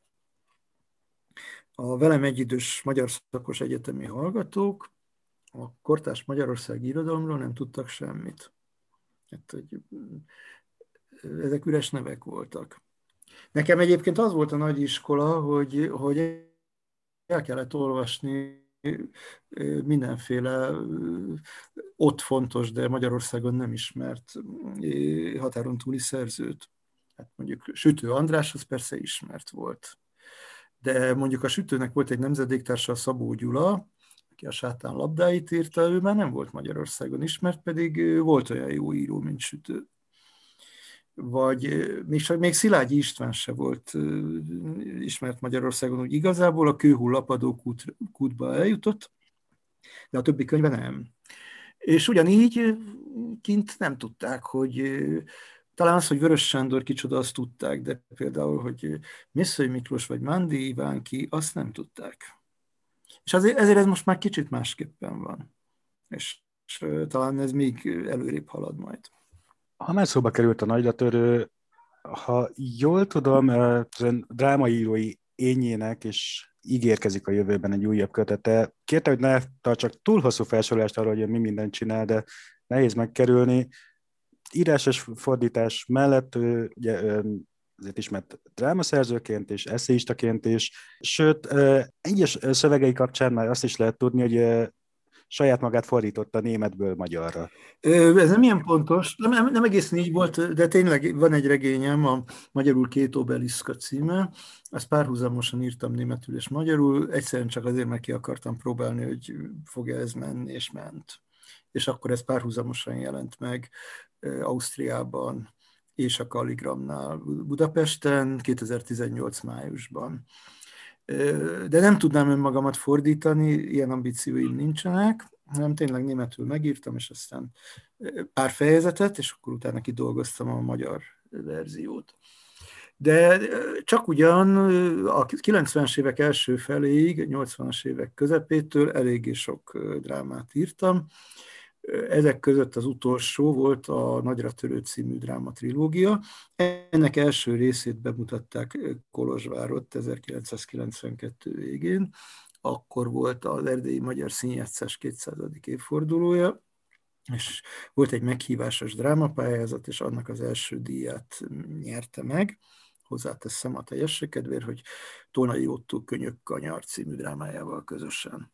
a velem egyidős magyar szakos egyetemi hallgatók a kortás Magyarország irodalomról nem tudtak semmit. Hát, hogy ezek üres nevek voltak. Nekem egyébként az volt a nagy iskola, hogy, hogy el kellett olvasni mindenféle ott fontos, de Magyarországon nem ismert határon túli szerzőt. Hát mondjuk Sütő András az persze ismert volt. De mondjuk a Sütőnek volt egy nemzedéktársa, Szabó Gyula, aki a sátán labdáit írta, ő már nem volt Magyarországon ismert, pedig volt olyan jó író, mint Sütő vagy még, még Szilágyi István se volt ismert Magyarországon, hogy igazából a kőhull lapadó kút, kútba eljutott, de a többi könyve nem. És ugyanígy kint nem tudták, hogy talán az, hogy Vörös Sándor kicsoda, azt tudták, de például, hogy Misszai Miklós vagy Mándi Ivánki, azt nem tudták. És azért, ezért ez most már kicsit másképpen van. És, és talán ez még előrébb halad majd. Ha már szóba került a nagylatörő, ha jól tudom, drámaírói ényének és ígérkezik a jövőben egy újabb kötete. Kérte, hogy ne tartsak túl hosszú felsorolást arról, hogy mi mindent csinál, de nehéz megkerülni. Írásos fordítás mellett ugye, azért ismert drámaszerzőként és eszéistaként is, sőt, egyes szövegei kapcsán már azt is lehet tudni, hogy saját magát fordította németből magyarra. Ez nem ilyen pontos, nem, nem, nem egészen így volt, de tényleg van egy regényem, a magyarul két obeliszka címe, ezt párhuzamosan írtam németül és magyarul, egyszerűen csak azért, mert ki akartam próbálni, hogy fog-e ez menni, és ment. És akkor ez párhuzamosan jelent meg Ausztriában, és a Kalligramnál Budapesten 2018 májusban de nem tudnám önmagamat fordítani, ilyen ambícióim nincsenek, hanem tényleg németül megírtam, és aztán pár fejezetet, és akkor utána kidolgoztam a magyar verziót. De csak ugyan a 90-es évek első feléig, 80-as évek közepétől eléggé sok drámát írtam, ezek között az utolsó volt a Nagyra Törő című dráma trilógia. Ennek első részét bemutatták Kolozsvárot 1992 végén. Akkor volt az Erdélyi Magyar Színjátszás 200. évfordulója, és volt egy meghívásos drámapályázat, és annak az első díját nyerte meg. Hozzáteszem a teljesség kedvéért, hogy Tónai Ottó Könyök Kanyar című drámájával közösen.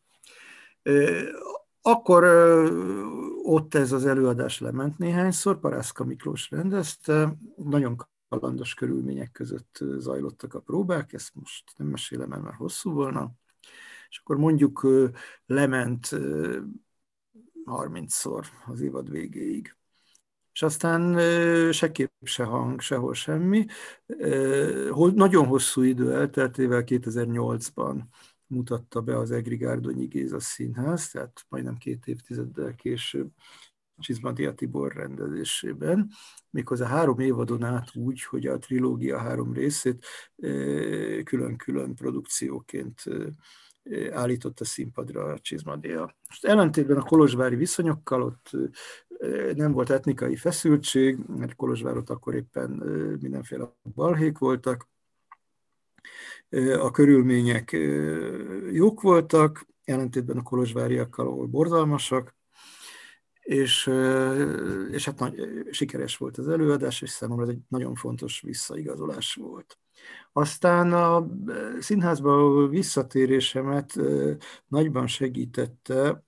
Akkor ott ez az előadás lement néhányszor, Parászka Miklós rendezte, nagyon kalandos körülmények között zajlottak a próbák, ezt most nem mesélem el, mert hosszú volna. És akkor mondjuk lement 30-szor az évad végéig. És aztán se kép, se hang, sehol semmi. Nagyon hosszú idő elteltével 2008-ban mutatta be az Egri Gárdonyi Géza Színház, tehát majdnem két évtizeddel később Csizmadia Tibor rendezésében, méghozzá három évadon át úgy, hogy a trilógia három részét külön-külön produkcióként állította színpadra a Csizmadia. Most ellentétben a kolozsvári viszonyokkal ott nem volt etnikai feszültség, mert Kolozsvárot akkor éppen mindenféle balhék voltak, a körülmények jók voltak, ellentétben a kolozsváriakkal, ahol borzalmasak, és, és hát nagy, sikeres volt az előadás, és számomra ez egy nagyon fontos visszaigazolás volt. Aztán a színházba visszatérésemet nagyban segítette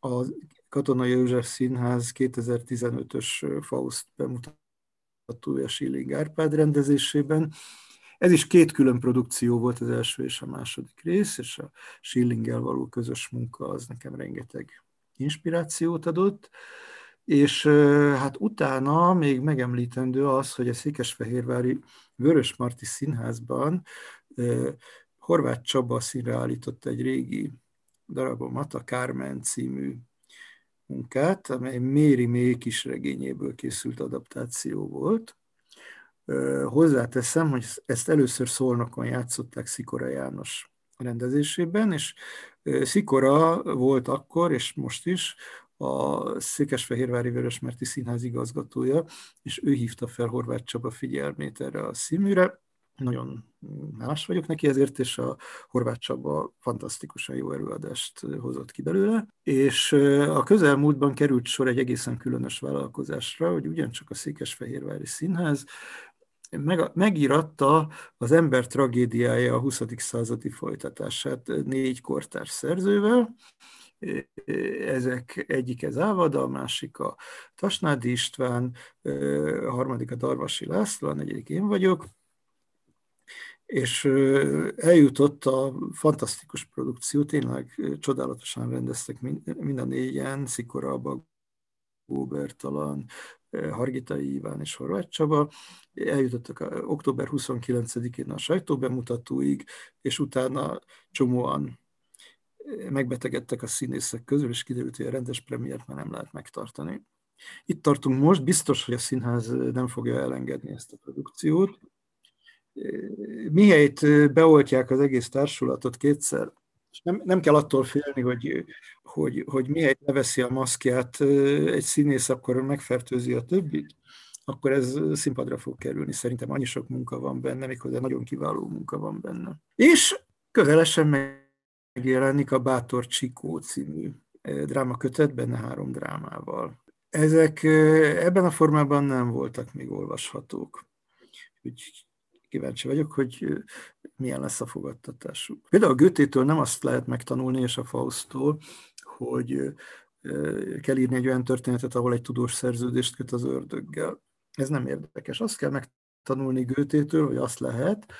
a Katonai József Színház 2015-ös Faust bemutatója Schilling Árpád rendezésében. Ez is két külön produkció volt az első és a második rész, és a Schillinggel való közös munka az nekem rengeteg inspirációt adott. És hát utána még megemlítendő az, hogy a Székesfehérvári Vörös Marti Színházban Horváth Csaba színre állított egy régi darabomat, a Kármen című munkát, amely Méri Mély kisregényéből készült adaptáció volt. Hozzáteszem, hogy ezt először Szolnokon játszották Szikora János rendezésében, és Szikora volt akkor, és most is a Székesfehérvári Vörösmerti Színház igazgatója, és ő hívta fel Horváth Csaba figyelmét erre a színműre. Nagyon más vagyok neki ezért, és a Horváth Csaba fantasztikusan jó előadást hozott ki belőle. És a közelmúltban került sor egy egészen különös vállalkozásra, hogy ugyancsak a Székesfehérvári Színház meg, megíratta az ember tragédiája a 20. századi folytatását négy kortárs szerzővel, ezek egyik ez Ávada, a másik a Tasnádi István, a harmadik a Darvasi László, a negyedik én vagyok, és eljutott a fantasztikus produkció, tényleg csodálatosan rendeztek mind a négyen, Szikora, Bagó Bertalan, Hargitai Iván és Horváth Csaba. Eljutottak a, október 29-én a sajtóbemutatóig, és utána csomóan megbetegedtek a színészek közül, és kiderült, hogy a rendes premiért már nem lehet megtartani. Itt tartunk most, biztos, hogy a színház nem fogja elengedni ezt a produkciót. Mihelyt beoltják az egész társulatot kétszer, nem, nem kell attól félni, hogy, hogy, hogy mihelyt leveszi a maszkját egy színész, akkor megfertőzi a többit, akkor ez színpadra fog kerülni. Szerintem annyi sok munka van benne, méghozzá nagyon kiváló munka van benne. És közelesen meg megjelenik a Bátor Csikó című eh, drámakötet, benne három drámával. Ezek ebben a formában nem voltak még olvashatók. Úgy kíváncsi vagyok, hogy milyen lesz a fogadtatásuk. Például a Götétől nem azt lehet megtanulni, és a Faustól, hogy kell írni egy olyan történetet, ahol egy tudós szerződést köt az ördöggel. Ez nem érdekes. Azt kell megtanulni Götétől, hogy azt lehet,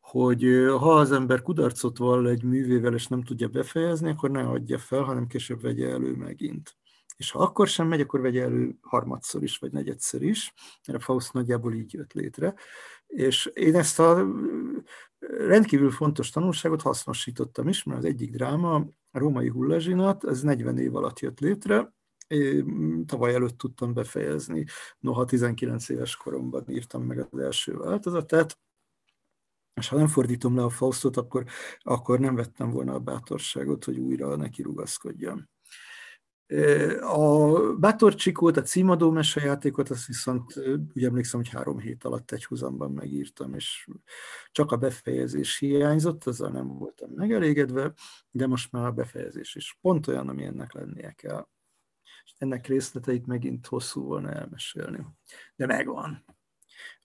hogy ha az ember kudarcot vall egy művével, és nem tudja befejezni, akkor ne adja fel, hanem később vegye elő megint. És ha akkor sem megy, akkor vegye elő harmadszor is, vagy negyedszer is, a Faust nagyjából így jött létre. És én ezt a rendkívül fontos tanulságot hasznosítottam is, mert az egyik dráma, a római hullazsinat, ez 40 év alatt jött létre, tavaly előtt tudtam befejezni, noha 19 éves koromban írtam meg az első változatát, és ha nem fordítom le a Faustot, akkor, akkor nem vettem volna a bátorságot, hogy újra neki rugaszkodjam. A Bátor Csikót, a címadó mesejátékot, azt viszont úgy emlékszem, hogy három hét alatt egy húzamban megírtam, és csak a befejezés hiányzott, azzal nem voltam megelégedve, de most már a befejezés is pont olyan, ami ennek lennie kell. És ennek részleteit megint hosszú volna elmesélni. De megvan.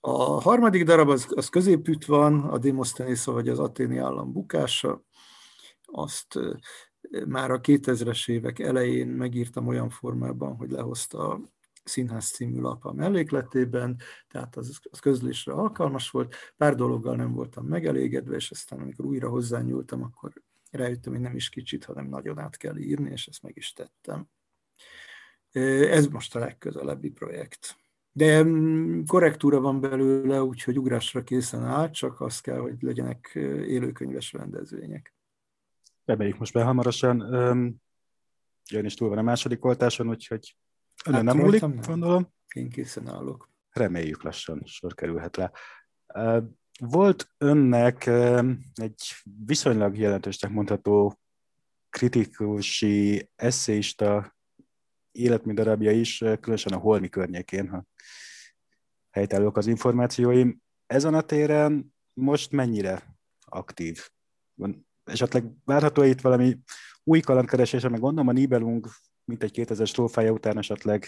A harmadik darab az, az középütt van, a Demosthenész, vagy az aténi állam bukása. Azt már a 2000-es évek elején megírtam olyan formában, hogy lehozta a Színház című lap a mellékletében, tehát az, az közlésre alkalmas volt. Pár dologgal nem voltam megelégedve, és aztán amikor újra hozzányúltam, akkor rájöttem, hogy nem is kicsit, hanem nagyon át kell írni, és ezt meg is tettem. Ez most a legközelebbi projekt. De mm, korrektúra van belőle, úgyhogy ugrásra készen áll, csak az kell, hogy legyenek élőkönyves rendezvények. Reméljük most be hamarosan. Jön is túl van a második oltáson, úgyhogy ön hát, nem múlik, nem. gondolom. Én készen állok. Reméljük lassan sor kerülhet rá. Volt önnek egy viszonylag jelentősnek mondható kritikusi, eszéista életmű is, különösen a Holmi környékén, ha helytállók az információim. Ezen a téren most mennyire aktív? Van esetleg várható itt valami új kalandkeresése, meg gondolom a Nibelung mint egy 2000 strófája után esetleg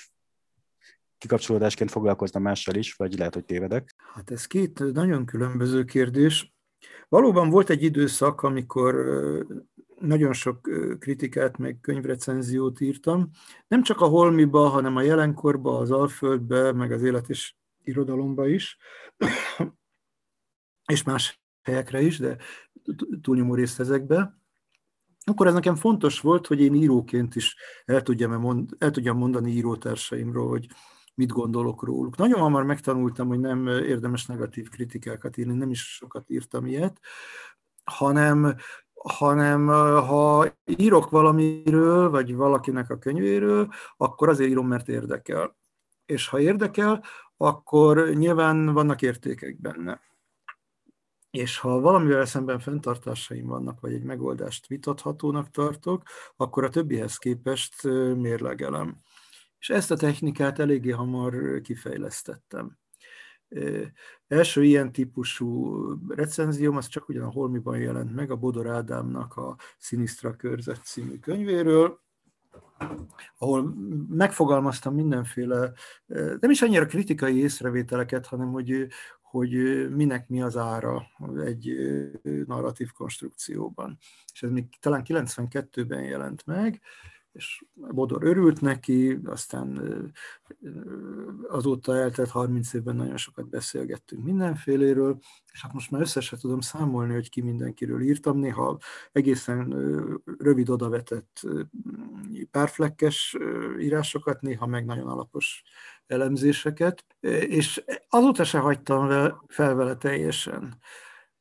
kikapcsolódásként foglalkozna mással is, vagy lehet, hogy tévedek? Hát ez két nagyon különböző kérdés. Valóban volt egy időszak, amikor nagyon sok kritikát, meg könyvrecenziót írtam. Nem csak a Holmiba, hanem a jelenkorba, az Alföldbe, meg az élet és irodalomba is, és más helyekre is, de túlnyomó részt ezekbe. Akkor ez nekem fontos volt, hogy én íróként is el tudjam, mond, el tudjam mondani írótársaimról, hogy mit gondolok róluk. Nagyon hamar megtanultam, hogy nem érdemes negatív kritikákat írni, nem is sokat írtam ilyet, hanem, hanem ha írok valamiről, vagy valakinek a könyvéről, akkor azért írom, mert érdekel. És ha érdekel, akkor nyilván vannak értékek benne. És ha valamivel szemben fenntartásaim vannak, vagy egy megoldást vitathatónak tartok, akkor a többihez képest mérlegelem. És ezt a technikát eléggé hamar kifejlesztettem. Első ilyen típusú recenzióm az csak ugyan a Holmiban jelent meg, a Bodor Ádámnak a Sinistra körzet című könyvéről, ahol megfogalmaztam mindenféle, nem is annyira kritikai észrevételeket, hanem hogy, hogy minek mi az ára egy narratív konstrukcióban. És ez még talán 92-ben jelent meg, és Bodor örült neki, aztán azóta eltelt 30 évben nagyon sokat beszélgettünk mindenféléről, és hát most már összesen tudom számolni, hogy ki mindenkiről írtam, néha egészen rövid odavetett párflekkes írásokat, néha meg nagyon alapos elemzéseket, és azóta se hagytam fel vele teljesen.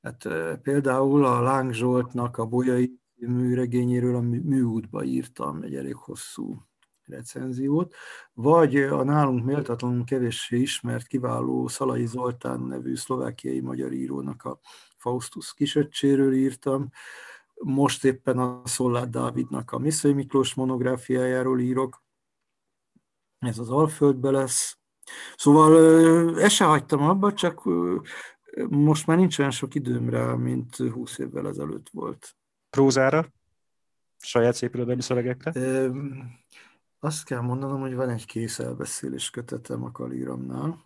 Hát, például a Láng Zsoltnak a Bolyai műregényéről a műútba írtam egy elég hosszú recenziót, vagy a nálunk méltatlanul kevéssé ismert kiváló Szalai Zoltán nevű szlovákiai magyar írónak a Faustus kisöccséről írtam, most éppen a Szollát Dávidnak a Miszai Miklós monográfiájáról írok, ez az Alföldbe lesz. Szóval ezt se hagytam abba, csak most már nincs olyan sok időm rá, mint 20 évvel ezelőtt volt prózára? Saját szép irodalmi szövegekre? Azt kell mondanom, hogy van egy kész elbeszélés kötetem a Kalíramnál.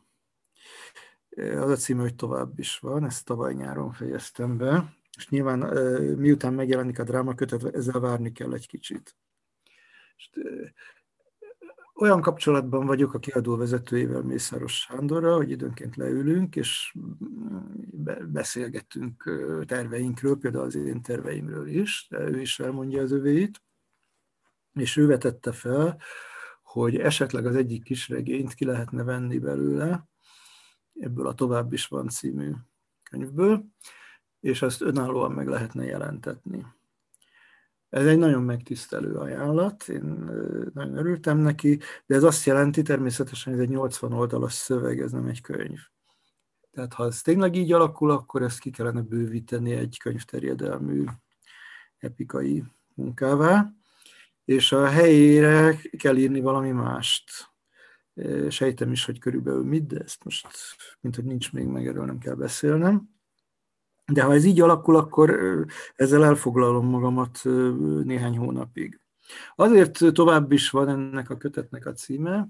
Az a címe, hogy tovább is van, ezt tavaly nyáron fejeztem be, és nyilván miután megjelenik a dráma kötet, ezzel várni kell egy kicsit. És olyan kapcsolatban vagyok a kiadó vezetőjével, Mészáros Sándorral, hogy időnként leülünk, és beszélgetünk terveinkről, például az én terveimről is, de ő is elmondja az övéit, és ő vetette fel, hogy esetleg az egyik kis regényt ki lehetne venni belőle, ebből a Tovább is van című könyvből, és azt önállóan meg lehetne jelentetni. Ez egy nagyon megtisztelő ajánlat, én nagyon örültem neki, de ez azt jelenti természetesen, hogy ez egy 80 oldalas szöveg, ez nem egy könyv. Tehát ha ez tényleg így alakul, akkor ezt ki kellene bővíteni egy könyvterjedelmű epikai munkává, és a helyére kell írni valami mást. Sejtem is, hogy körülbelül mit, de ezt most, mint hogy nincs még meg, erről nem kell beszélnem. De ha ez így alakul, akkor ezzel elfoglalom magamat néhány hónapig. Azért tovább is van ennek a kötetnek a címe,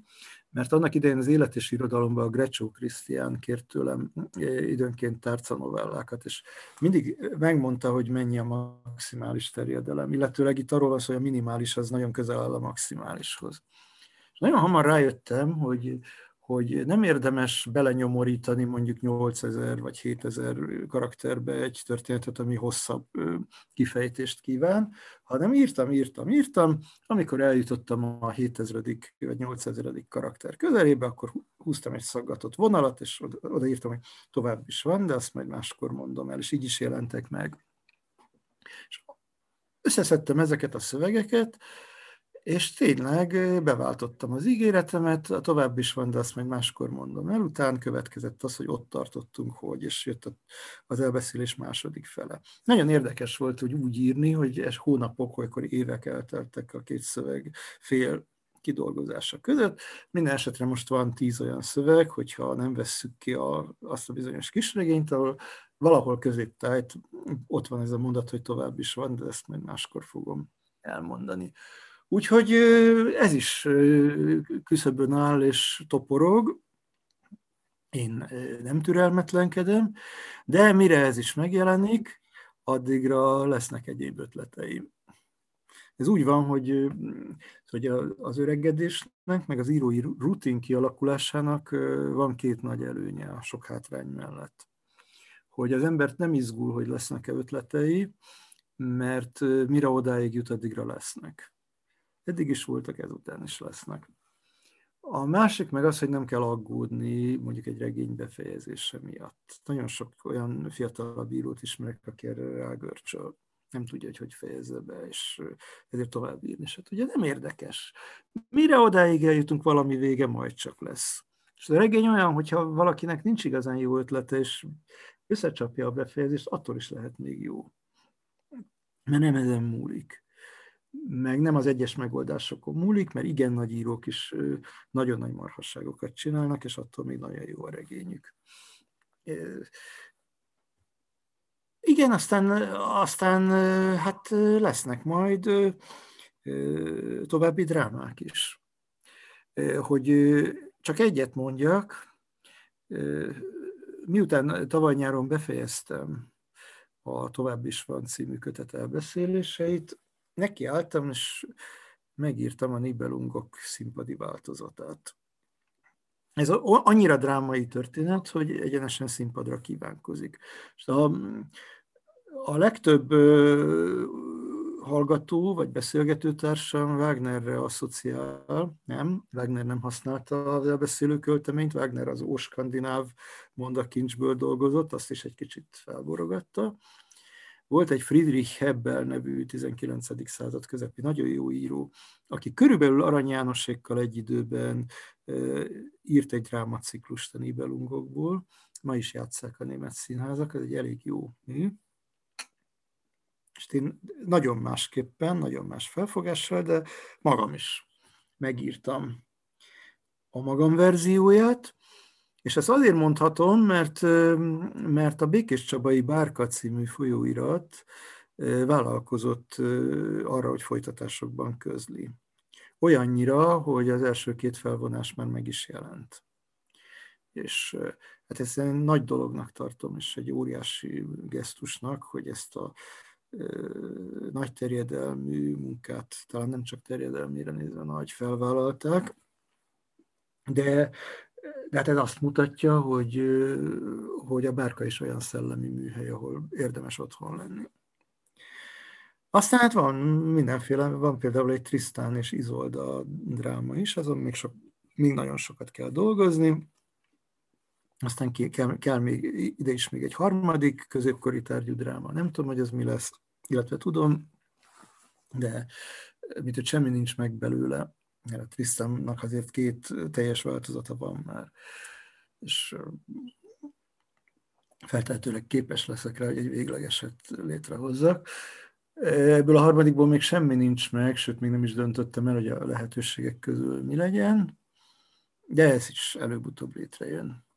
mert annak idején az élet és irodalomban a Grecsó Krisztián kért tőlem időnként tárcanovellákat, és mindig megmondta, hogy mennyi a maximális terjedelem, illetőleg itt arról van szó, hogy a minimális az nagyon közel áll a maximálishoz. És nagyon hamar rájöttem, hogy hogy nem érdemes belenyomorítani mondjuk 8000 vagy 7000 karakterbe egy történetet, ami hosszabb kifejtést kíván, hanem írtam, írtam, írtam, amikor eljutottam a 7000 vagy 8000 karakter közelébe, akkor húztam egy szaggatott vonalat, és odaírtam, hogy tovább is van, de azt majd máskor mondom el, és így is jelentek meg. És összeszedtem ezeket a szövegeket, és tényleg beváltottam az ígéretemet, a tovább is van, de azt meg máskor mondom el. Után következett az, hogy ott tartottunk, hogy, és jött az elbeszélés második fele. Nagyon érdekes volt, hogy úgy írni, hogy ez hónapok, olykor évek elteltek a két szöveg fél kidolgozása között. Minden esetre most van tíz olyan szöveg, hogyha nem vesszük ki a, azt a bizonyos kisregényt, ahol valahol középtájt ott van ez a mondat, hogy tovább is van, de ezt majd máskor fogom elmondani. Úgyhogy ez is küszöbön áll és toporog. Én nem türelmetlenkedem, de mire ez is megjelenik, addigra lesznek egyéb ötleteim. Ez úgy van, hogy, hogy az öregedésnek, meg az írói rutin kialakulásának van két nagy előnye a sok hátrány mellett. Hogy az embert nem izgul, hogy lesznek-e ötletei, mert mire odáig jut, addigra lesznek. Eddig is voltak, ezután is lesznek. A másik meg az, hogy nem kell aggódni mondjuk egy regény befejezése miatt. Nagyon sok olyan fiatalabb írót ismerek, aki erre rágörcsöl. Nem tudja, hogy hogy fejezze be, és ezért tovább írni se tudja. Nem érdekes. Mire odáig eljutunk, valami vége majd csak lesz. És a regény olyan, hogyha valakinek nincs igazán jó ötlete, és összecsapja a befejezést, attól is lehet még jó. Mert nem ezen múlik meg nem az egyes megoldásokon múlik, mert igen nagy írók is nagyon nagy marhasságokat csinálnak, és attól még nagyon jó a regényük. Igen, aztán, aztán hát lesznek majd további drámák is. Hogy csak egyet mondjak, miután tavaly nyáron befejeztem a Tovább is van című kötet elbeszéléseit, nekiálltam, és megírtam a Nibelungok színpadi változatát. Ez annyira drámai történet, hogy egyenesen színpadra kívánkozik. A, a legtöbb hallgató vagy beszélgetőtársam Wagnerre asszociál, nem, Wagner nem használta a beszélő költeményt, Wagner az óskandináv mondakincsből dolgozott, azt is egy kicsit felborogatta, volt egy Friedrich Hebbel nevű 19. század közepi nagyon jó író, aki körülbelül Arany Jánosékkal egy időben írt egy drámaciklust a Nibelungokból. Ma is játsszák a német színházak, ez egy elég jó mű. És én nagyon másképpen, nagyon más felfogással, de magam is megírtam a magam verzióját, és ezt azért mondhatom, mert, mert a Békés Csabai Bárka című folyóirat vállalkozott arra, hogy folytatásokban közli. Olyannyira, hogy az első két felvonás már meg is jelent. És hát ezt én nagy dolognak tartom, és egy óriási gesztusnak, hogy ezt a nagy terjedelmű munkát, talán nem csak terjedelmére nézve nagy felvállalták, de de hát ez azt mutatja, hogy, hogy a Bárka is olyan szellemi műhely, ahol érdemes otthon lenni. Aztán hát van mindenféle, van például egy Trisztán és Izolda dráma is, azon még, sok, még nagyon sokat kell dolgozni. Aztán kell, kell még ide is még egy harmadik középkori tárgyú dráma. Nem tudom, hogy ez mi lesz, illetve tudom, de mit, hogy semmi nincs meg belőle a Trisztámnak azért két teljes változata van már, és feltehetőleg képes leszek rá, hogy egy véglegeset létrehozzak. Ebből a harmadikból még semmi nincs meg, sőt, még nem is döntöttem el, hogy a lehetőségek közül mi legyen, de ez is előbb-utóbb létrejön.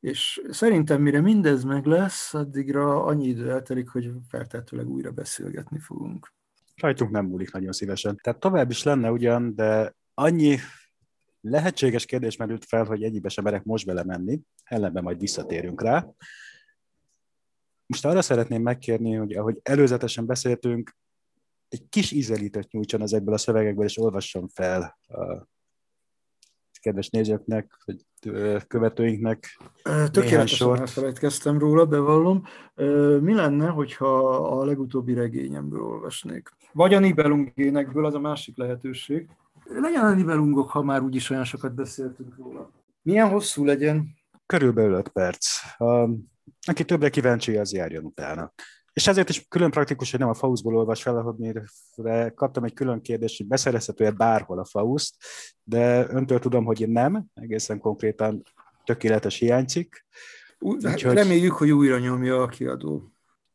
És szerintem, mire mindez meg lesz, addigra annyi idő eltelik, hogy feltehetőleg újra beszélgetni fogunk. Rajtunk nem múlik nagyon szívesen. Tehát tovább is lenne ugyan, de annyi lehetséges kérdés merült fel, hogy egyikbe sem merek most belemenni, ellenben majd visszatérünk rá. Most arra szeretném megkérni, hogy ahogy előzetesen beszéltünk, egy kis ízelítőt nyújtson ezekből a szövegekből, és olvasson fel a kedves nézőknek, vagy követőinknek Tökéletesen elfelejtkeztem róla, bevallom. Mi lenne, hogyha a legutóbbi regényemből olvasnék? Vagy a Nibelungénekből, az a másik lehetőség legyen a Nibelungok, ha már úgyis olyan sokat beszéltünk róla. Milyen hosszú legyen? Körülbelül 5 perc. Um, aki többre kíváncsi, az járjon utána. És ezért is külön praktikus, hogy nem a Faustból olvas fel, ahogy kaptam egy külön kérdést, hogy beszerezhető-e bárhol a Faust, de öntől tudom, hogy én nem, egészen konkrétan tökéletes hiányzik. Úgyhogy... Reméljük, hogy újra nyomja a kiadó.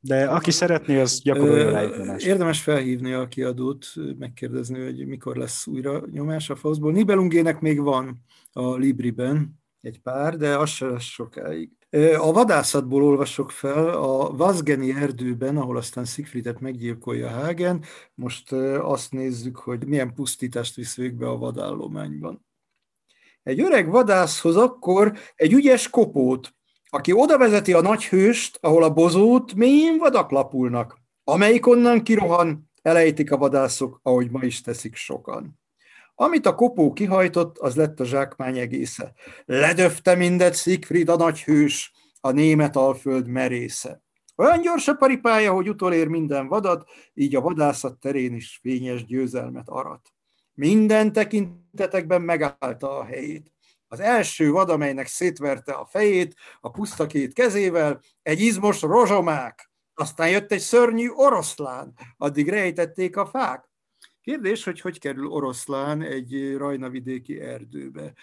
De aki szeretné, az gyakorolja rá Érdemes felhívni a kiadót, megkérdezni, hogy mikor lesz újra nyomás a Faustból. Nibelungének még van a Libriben egy pár, de az se lesz sokáig. A vadászatból olvasok fel, a Vazgeni erdőben, ahol aztán Siegfriedet meggyilkolja Hagen, most azt nézzük, hogy milyen pusztítást visz végbe a vadállományban. Egy öreg vadászhoz akkor egy ügyes kopót, aki oda vezeti a nagy hőst, ahol a bozót mélyén vadak lapulnak. Amelyik onnan kirohan, elejtik a vadászok, ahogy ma is teszik sokan. Amit a kopó kihajtott, az lett a zsákmány egésze. Ledöfte mindet Siegfried a nagy hős, a német alföld merésze. Olyan gyors a paripája, hogy utolér minden vadat, így a vadászat terén is fényes győzelmet arat. Minden tekintetekben megállta a helyét. Az első vad, amelynek szétverte a fejét, a puszta két kezével, egy izmos rozsomák. Aztán jött egy szörnyű oroszlán, addig rejtették a fák. Kérdés, hogy hogy kerül oroszlán egy rajnavidéki erdőbe.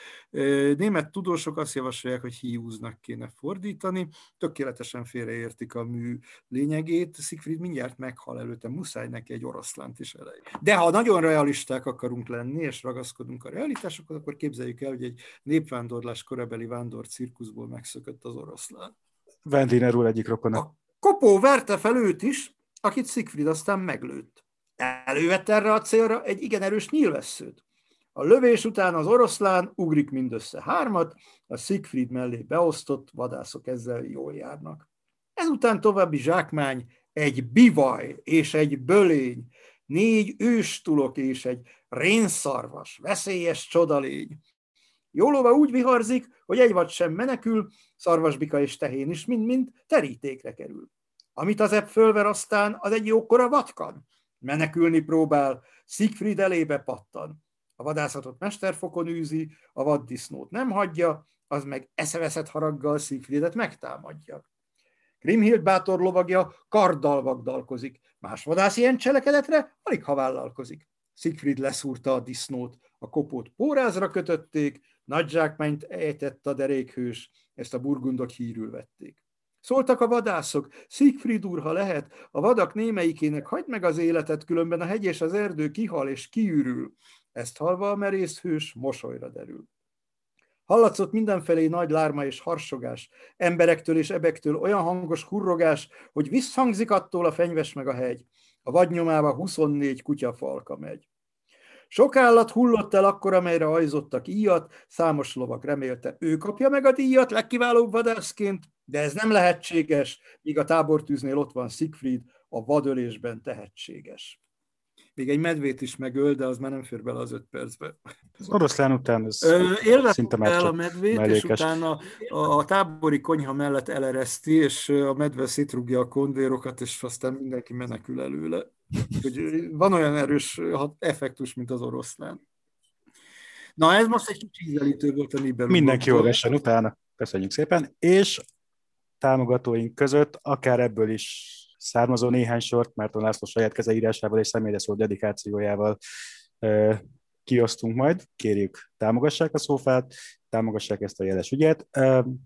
Német tudósok azt javasolják, hogy hiúznak kéne fordítani, tökéletesen félreértik a mű lényegét, Siegfried mindjárt meghal előtte, muszáj neki egy oroszlánt is elej. De ha nagyon realisták akarunk lenni, és ragaszkodunk a realitásokhoz, akkor képzeljük el, hogy egy népvándorlás korabeli vándor cirkuszból megszökött az oroszlán. Vendiner úr egyik rokona. A kopó verte fel őt is, akit Siegfried aztán meglőtt. Elővett erre a célra egy igen erős nyílvesszőt. A lövés után az oroszlán ugrik mindössze hármat, a Siegfried mellé beosztott vadászok ezzel jól járnak. Ezután további zsákmány, egy bivaj és egy bölény, négy őstulok és egy rénszarvas, veszélyes csodalény. Jólóva úgy viharzik, hogy egy vad sem menekül, szarvasbika és tehén is mind-mind terítékre kerül. Amit az ebb fölver aztán, az egy jókora vatkan, menekülni próbál, Siegfried elébe pattan. A vadászatot mesterfokon űzi, a vaddisznót nem hagyja, az meg eszeveszett haraggal Siegfriedet megtámadja. Grimhild bátor lovagja karddal vagdalkozik, más vadász ilyen cselekedetre alig ha vállalkozik. Siegfried leszúrta a disznót, a kopót pórázra kötötték, nagy zsákmányt ejtett a derékhős, ezt a burgundok hírül vették. Szóltak a vadászok, Siegfried úr, ha lehet, a vadak némelyikének hagyd meg az életet, különben a hegy és az erdő kihal és kiürül. Ezt halva a merész hős mosolyra derül. Hallatszott mindenfelé nagy lárma és harsogás, emberektől és ebektől olyan hangos hurrogás, hogy visszhangzik attól a fenyves meg a hegy. A vadnyomába 24 kutyafalka megy. Sok állat hullott el akkor, amelyre ajzottak íjat, számos lovak remélte, ő kapja meg a díjat legkiválóbb vadászként, de ez nem lehetséges, míg a tábortűznél ott van Siegfried, a vadölésben tehetséges. Még egy medvét is megöl, de az már nem fér bele az öt percbe. Az oroszlán után ez Élve szinte már el a medvét, mellékes. és utána a tábori konyha mellett elereszti, és a medve szétrugja a kondvérokat, és aztán mindenki menekül előle. Hogy van olyan erős effektus, mint az oroszlán. Na ez most egy kicsit ízelítő volt a Nibelung. Mindenki jól vessen utána. Köszönjük szépen. És támogatóink között akár ebből is származó néhány sort, mert a László saját kezeírásával és személyre szó dedikációjával kiosztunk majd. Kérjük, támogassák a szófát, támogassák ezt a jeles ügyet.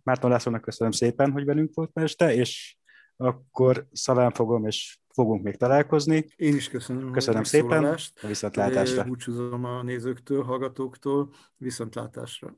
Márton Lászlónak köszönöm szépen, hogy velünk volt ma este, és akkor szaván fogom, és fogunk még találkozni. Én is köszönöm. Köszönöm szépen. A viszontlátásra. Búcsúzom a nézőktől, hallgatóktól. Viszontlátásra.